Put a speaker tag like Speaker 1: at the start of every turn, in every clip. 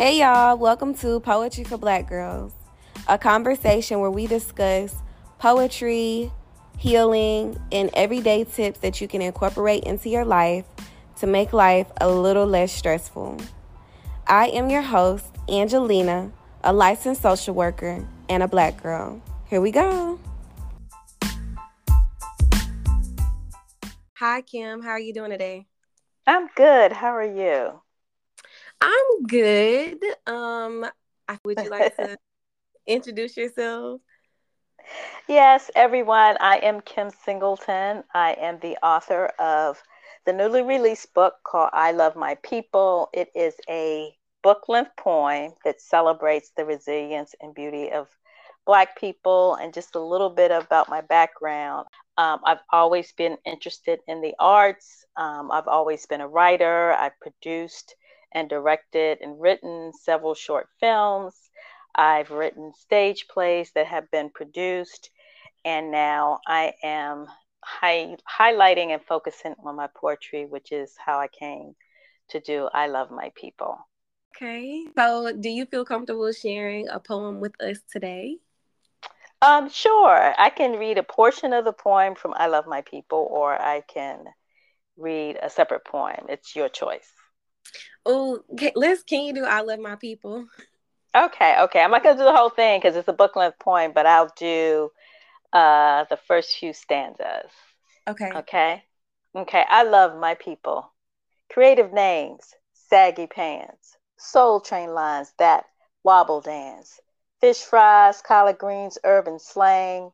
Speaker 1: Hey, y'all, welcome to Poetry for Black Girls, a conversation where we discuss poetry, healing, and everyday tips that you can incorporate into your life to make life a little less stressful. I am your host, Angelina, a licensed social worker and a black girl. Here we go. Hi, Kim. How are you doing today?
Speaker 2: I'm good. How are you?
Speaker 1: I'm good. Um, would you like to introduce yourself?
Speaker 2: Yes, everyone. I am Kim Singleton. I am the author of the newly released book called I Love My People. It is a book length poem that celebrates the resilience and beauty of Black people and just a little bit about my background. Um, I've always been interested in the arts. Um, I've always been a writer. I've produced and directed and written several short films. I've written stage plays that have been produced, and now I am high, highlighting and focusing on my poetry, which is how I came to do I Love My People.
Speaker 1: Okay, so do you feel comfortable sharing a poem with us today?
Speaker 2: Um, sure. I can read a portion of the poem from I Love My People, or I can read a separate poem. It's your choice.
Speaker 1: Oh, let's. Can you do "I Love My People"?
Speaker 2: Okay, okay. I'm not gonna do the whole thing because it's a book length poem, but I'll do uh, the first few stanzas.
Speaker 1: Okay.
Speaker 2: Okay. Okay. I love my people. Creative names, saggy pants, soul train lines that wobble dance, fish fries, collard greens, urban slang,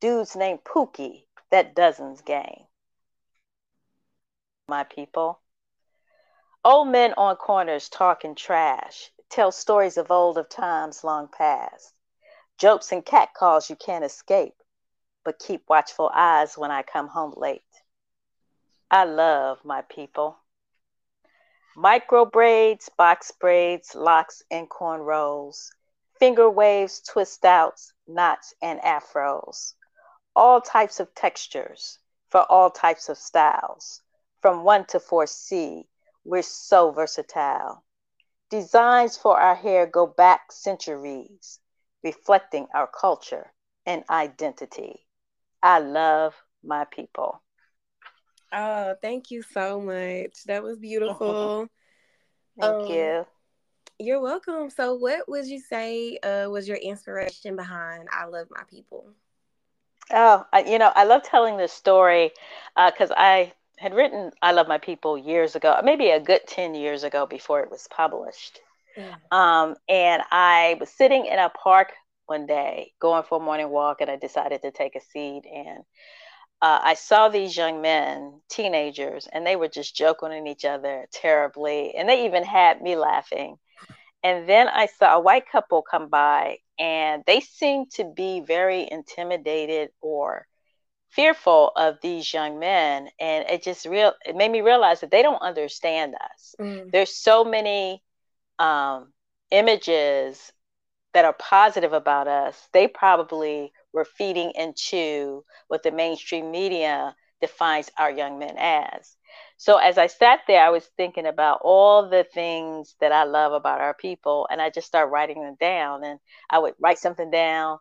Speaker 2: dudes named Pookie that dozens gang. My people. Old men on corners talking trash, tell stories of old of times long past. Jokes and catcalls you can't escape, but keep watchful eyes when I come home late. I love my people. Micro braids, box braids, locks and cornrows, finger waves, twist outs, knots and afros. All types of textures for all types of styles, from 1 to 4C we're so versatile. Designs for our hair go back centuries, reflecting our culture and identity. I love my people.
Speaker 1: Oh, thank you so much. That was beautiful.
Speaker 2: thank um, you.
Speaker 1: You're welcome. So, what would you say uh, was your inspiration behind I Love My People?
Speaker 2: Oh, I, you know, I love telling this story because uh, I had written I Love My People years ago, maybe a good 10 years ago before it was published. Yeah. Um, and I was sitting in a park one day going for a morning walk, and I decided to take a seat. And uh, I saw these young men, teenagers, and they were just joking on each other terribly. And they even had me laughing. And then I saw a white couple come by, and they seemed to be very intimidated or fearful of these young men and it just real it made me realize that they don't understand us. Mm. there's so many um, images that are positive about us. They probably were feeding into what the mainstream media defines our young men as. So as i sat there i was thinking about all the things that i love about our people and i just started writing them down and i would write something down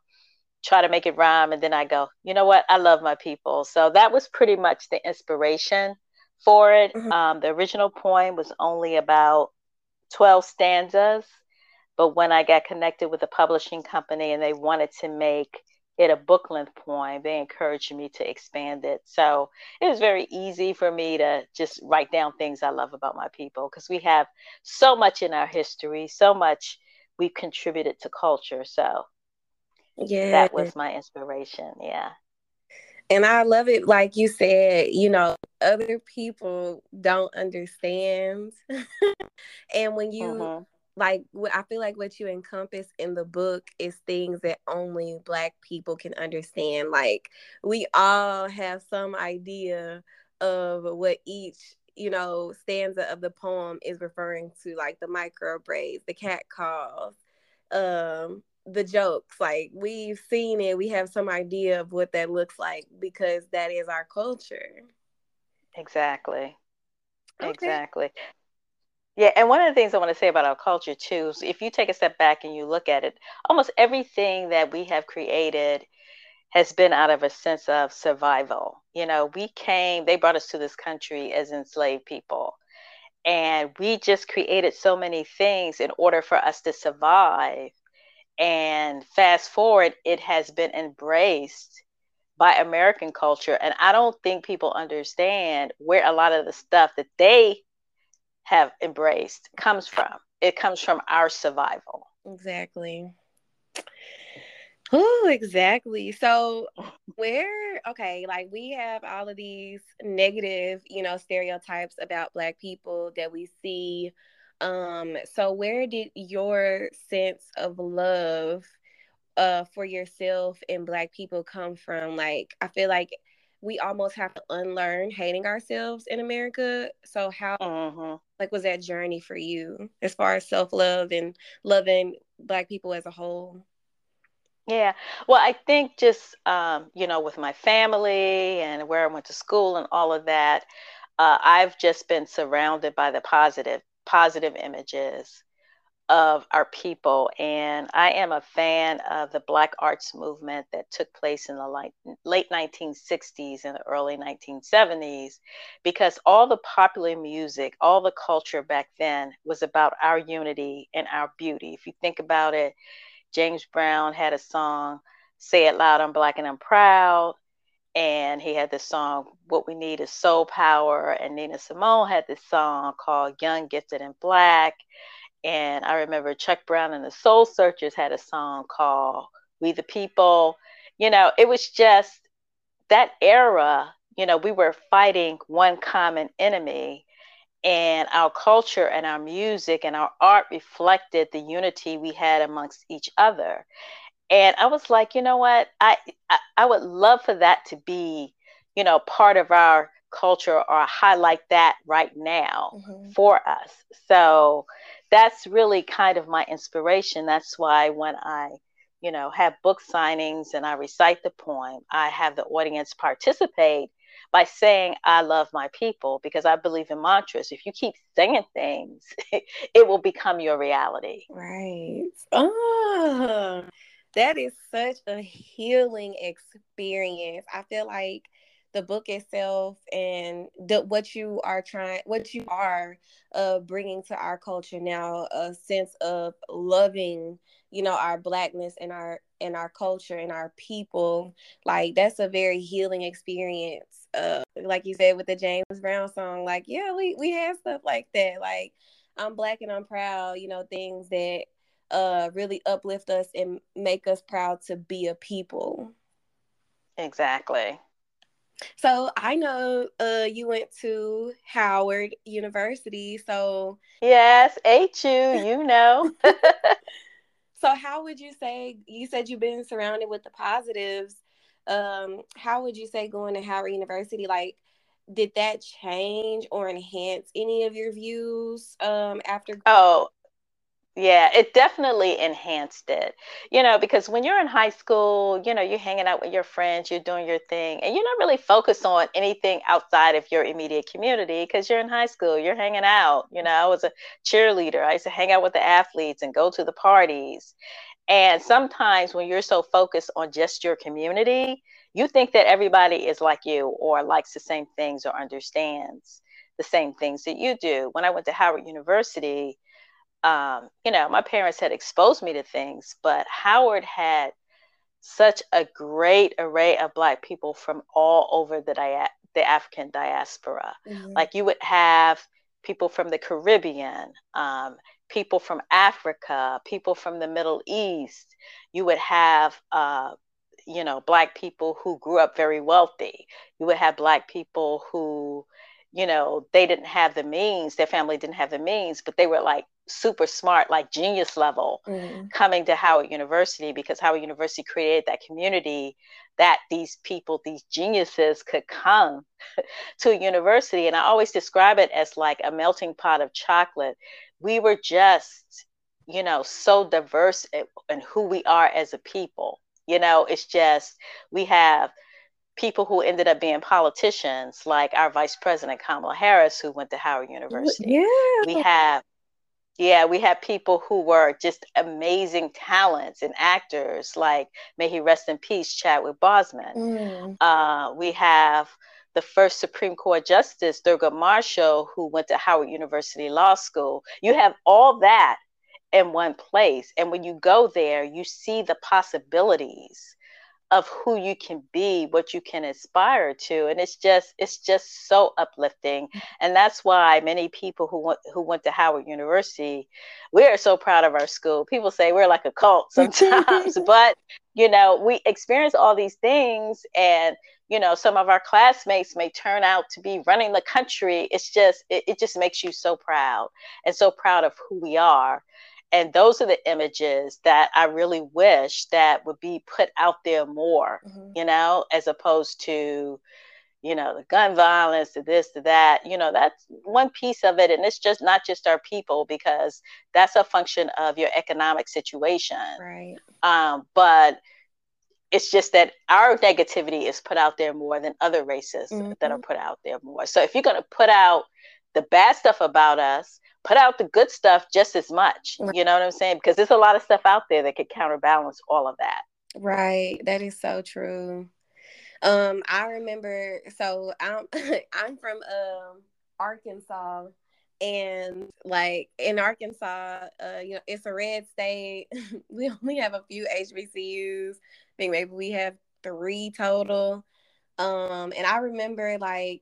Speaker 2: try to make it rhyme and then I go, you know what? I love my people. So that was pretty much the inspiration for it. Mm-hmm. Um, the original poem was only about 12 stanzas, but when I got connected with a publishing company and they wanted to make it a book length poem, they encouraged me to expand it. So it was very easy for me to just write down things I love about my people because we have so much in our history, so much we've contributed to culture. So yeah. That was my inspiration yeah.
Speaker 1: And i love it like you said you know other people don't understand. And when you mm-hmm. like i feel like what you encompass in the book is things that only black people can understand. Like we all have some idea of what each you know stanza of the poem is referring to like the micro braids the cat calls um the jokes. Like we've seen it, we have some idea of what that looks like because that is our culture.
Speaker 2: Exactly. Okay. Exactly. Yeah, and one of the things I want to say about our culture too is if you take a step back and you look at it, almost everything that we have created has been out of a sense of survival. You know, we came, they brought us to this country as enslaved people. And we just created so many things in order for us to survive. And fast forward, it has been embraced by American culture. And I don't think people understand where a lot of the stuff that they have embraced comes from. It comes from our survival.
Speaker 1: Exactly. Oh, exactly. So, where, okay, like we have all of these negative, you know, stereotypes about Black people that we see. Um, so where did your sense of love uh for yourself and Black people come from? Like, I feel like we almost have to unlearn hating ourselves in America. So how mm-hmm. like was that journey for you as far as self-love and loving black people as a whole?
Speaker 2: Yeah. Well, I think just um, you know, with my family and where I went to school and all of that, uh, I've just been surrounded by the positive positive images of our people. And I am a fan of the Black arts movement that took place in the late, late 1960s and the early 1970s, because all the popular music, all the culture back then was about our unity and our beauty. If you think about it, James Brown had a song, Say It Loud, I'm Black and I'm Proud. And he had this song, What We Need is Soul Power. And Nina Simone had this song called Young, Gifted, and Black and I remember Chuck Brown and the Soul Searchers had a song called We the People. You know, it was just that era, you know, we were fighting one common enemy. And our culture and our music and our art reflected the unity we had amongst each other. And I was like, you know what? I, I, I would love for that to be, you know, part of our culture or highlight that right now mm-hmm. for us. So that's really kind of my inspiration. That's why when I, you know, have book signings and I recite the poem, I have the audience participate by saying I love my people because I believe in mantras. If you keep saying things, it will become your reality.
Speaker 1: Right. Oh, that is such a healing experience. I feel like the book itself and the, what you are trying what you are uh, bringing to our culture now a sense of loving you know our blackness and our and our culture and our people like that's a very healing experience uh, like you said with the james brown song like yeah we we have stuff like that like i'm black and i'm proud you know things that uh really uplift us and make us proud to be a people
Speaker 2: exactly
Speaker 1: so I know uh, you went to Howard University. So
Speaker 2: yes, HU, you know.
Speaker 1: so how would you say? You said you've been surrounded with the positives. Um, how would you say going to Howard University? Like, did that change or enhance any of your views um, after?
Speaker 2: Oh, yeah, it definitely enhanced it. You know, because when you're in high school, you know, you're hanging out with your friends, you're doing your thing, and you're not really focused on anything outside of your immediate community because you're in high school, you're hanging out. You know, I was a cheerleader. I used to hang out with the athletes and go to the parties. And sometimes when you're so focused on just your community, you think that everybody is like you or likes the same things or understands the same things that you do. When I went to Howard University, um, you know, my parents had exposed me to things, but Howard had such a great array of Black people from all over the, dia- the African diaspora. Mm-hmm. Like you would have people from the Caribbean, um, people from Africa, people from the Middle East. You would have, uh, you know, Black people who grew up very wealthy. You would have Black people who, you know, they didn't have the means, their family didn't have the means, but they were like super smart, like genius level, mm-hmm. coming to Howard University because Howard University created that community that these people, these geniuses could come to a university. And I always describe it as like a melting pot of chocolate. We were just, you know, so diverse in, who we are as a people. You know, it's just we have people who ended up being politicians, like our Vice President Kamala Harris, who went to Howard University.
Speaker 1: Yeah.
Speaker 2: We have yeah, we have people who were just amazing talents and actors, like may he rest in peace, Chadwick Boseman. Mm. Uh, we have the first Supreme Court Justice, Thurgood Marshall, who went to Howard University Law School. You have all that in one place. And when you go there, you see the possibilities of who you can be what you can aspire to and it's just it's just so uplifting. And that's why many people who went who went to howard university we are so proud of our school. People say we're like a cult sometimes but you know we experience all these things and you know some of our classmates may turn out to be running the country. It's just it, it just makes you so proud and so proud of who we are and those are the images that i really wish that would be put out there more mm-hmm. you know as opposed to you know the gun violence to this to that you know that's one piece of it and it's just not just our people because that's a function of your economic situation
Speaker 1: right
Speaker 2: um, but it's just that our negativity is put out there more than other races mm-hmm. that are put out there more so if you're going to put out the bad stuff about us put out the good stuff just as much. You know what I'm saying? Because there's a lot of stuff out there that could counterbalance all of that.
Speaker 1: Right. That is so true. Um, I remember so I'm I'm from um Arkansas and like in Arkansas, uh, you know, it's a red state. we only have a few HBCUs. I think maybe we have three total. Um, and I remember like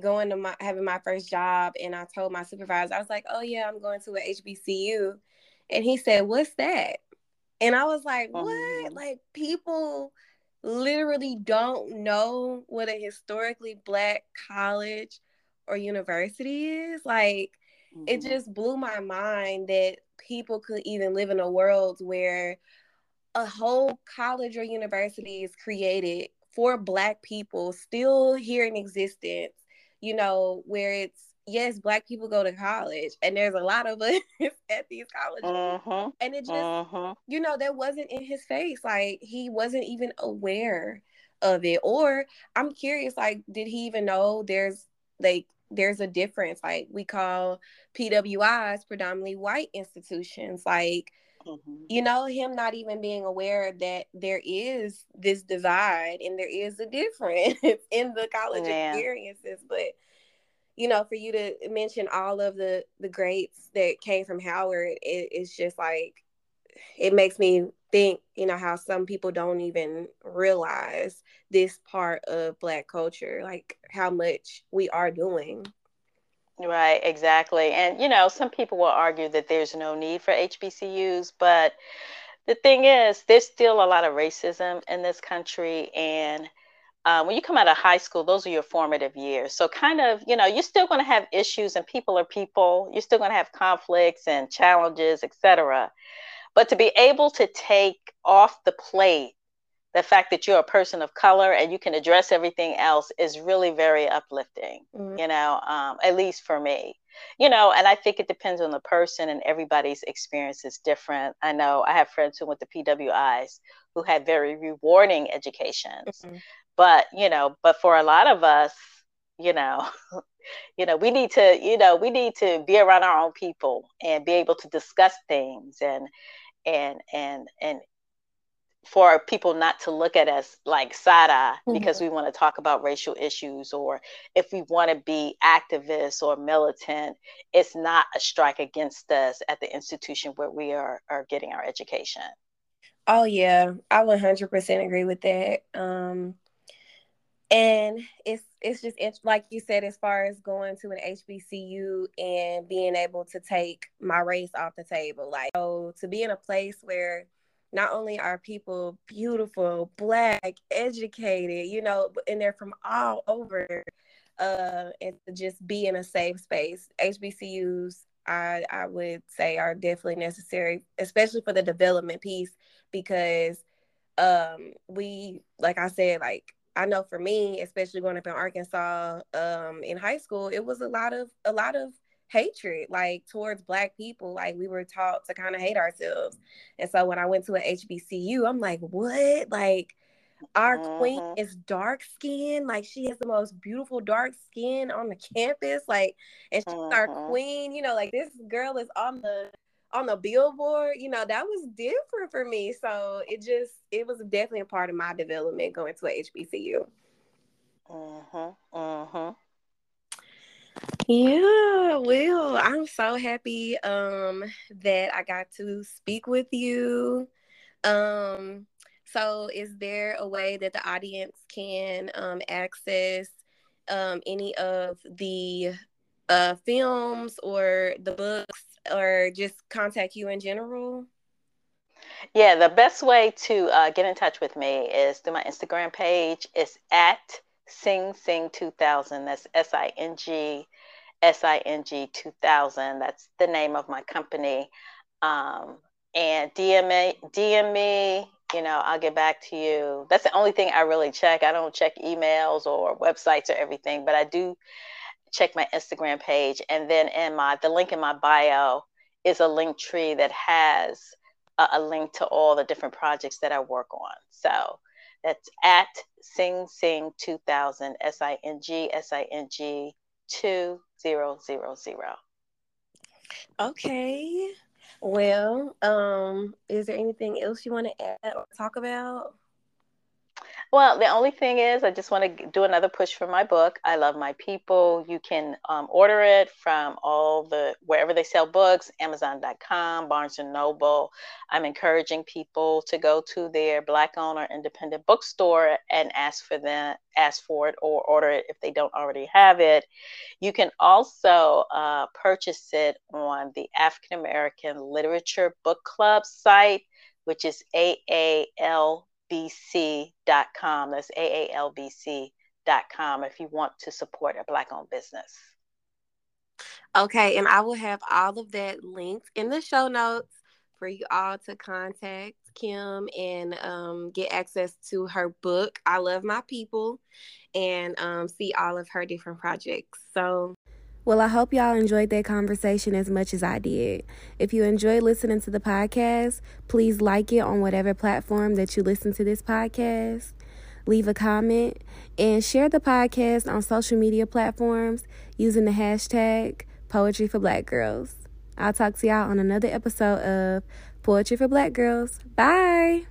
Speaker 1: going to my having my first job and I told my supervisor, I was like, Oh yeah, I'm going to a HBCU. And he said, What's that? And I was like, What? Mm-hmm. Like people literally don't know what a historically black college or university is. Like mm-hmm. it just blew my mind that people could even live in a world where a whole college or university is created for black people still here in existence you know, where it's yes, black people go to college and there's a lot of us at these colleges. Uh-huh. And it just uh-huh. you know, that wasn't in his face. Like he wasn't even aware of it. Or I'm curious, like, did he even know there's like there's a difference? Like we call PWIs predominantly white institutions. Like Mm-hmm. You know, him not even being aware that there is this divide and there is a difference in the college yeah. experiences. But you know, for you to mention all of the the greats that came from Howard, it, it's just like it makes me think, you know, how some people don't even realize this part of Black culture, like how much we are doing.
Speaker 2: Right, exactly. And, you know, some people will argue that there's no need for HBCUs, but the thing is, there's still a lot of racism in this country. And uh, when you come out of high school, those are your formative years. So, kind of, you know, you're still going to have issues, and people are people. You're still going to have conflicts and challenges, etc. But to be able to take off the plate the fact that you're a person of color and you can address everything else is really very uplifting mm-hmm. you know um, at least for me you know and i think it depends on the person and everybody's experience is different i know i have friends who went to pwis who had very rewarding educations mm-hmm. but you know but for a lot of us you know you know we need to you know we need to be around our own people and be able to discuss things and and and and for people not to look at us like side eye mm-hmm. because we want to talk about racial issues or if we want to be activists or militant, it's not a strike against us at the institution where we are, are getting our education.
Speaker 1: Oh yeah, I 100% agree with that. Um, and it's it's just it's, like you said, as far as going to an HBCU and being able to take my race off the table, like so to be in a place where not only are people beautiful, black, educated, you know, and they're from all over, uh, and to just be in a safe space. HBCUs, I I would say, are definitely necessary, especially for the development piece, because um, we, like I said, like I know for me, especially growing up in Arkansas, um, in high school, it was a lot of a lot of hatred like towards black people like we were taught to kind of hate ourselves and so when i went to an hbcu i'm like what like Our mm-hmm. queen is dark skin. Like she has the most beautiful dark skin on the campus. Like, and she's mm-hmm. our queen. You know, like this girl is on the on the billboard. You know, that was different for me. So it just it was definitely a part of my development going to a HBCU.
Speaker 2: uh-huh Mm-hmm.
Speaker 1: Yeah, well, I'm so happy um that I got to speak with you. Um so is there a way that the audience can um access um any of the uh films or the books or just contact you in general?
Speaker 2: Yeah, the best way to uh, get in touch with me is through my Instagram page. It's at Sing Sing 2000. That's S I N G S I N G 2000. That's the name of my company. Um, and DM DM me, you know, I'll get back to you. That's the only thing I really check. I don't check emails or websites or everything, but I do check my Instagram page. And then in my, the link in my bio is a Linktree that has a, a link to all the different projects that I work on. So that's at Sing Sing 2000, S I N G S I N G 2000.
Speaker 1: Okay. Well, um, is there anything else you want to add or talk about?
Speaker 2: Well, the only thing is, I just want to do another push for my book. I love my people. You can um, order it from all the wherever they sell books, Amazon.com, Barnes and Noble. I'm encouraging people to go to their Black-owned or independent bookstore and ask for them, ask for it, or order it if they don't already have it. You can also uh, purchase it on the African American Literature Book Club site, which is AAL aalbc.com. That's aalbc.com if you want to support a Black owned business.
Speaker 1: Okay, and I will have all of that linked in the show notes for you all to contact Kim and um, get access to her book, I Love My People, and um, see all of her different projects. So, well, I hope y'all enjoyed that conversation as much as I did. If you enjoyed listening to the podcast, please like it on whatever platform that you listen to this podcast. Leave a comment and share the podcast on social media platforms using the hashtag Poetry for Black Girls. I'll talk to y'all on another episode of Poetry for Black Girls. Bye.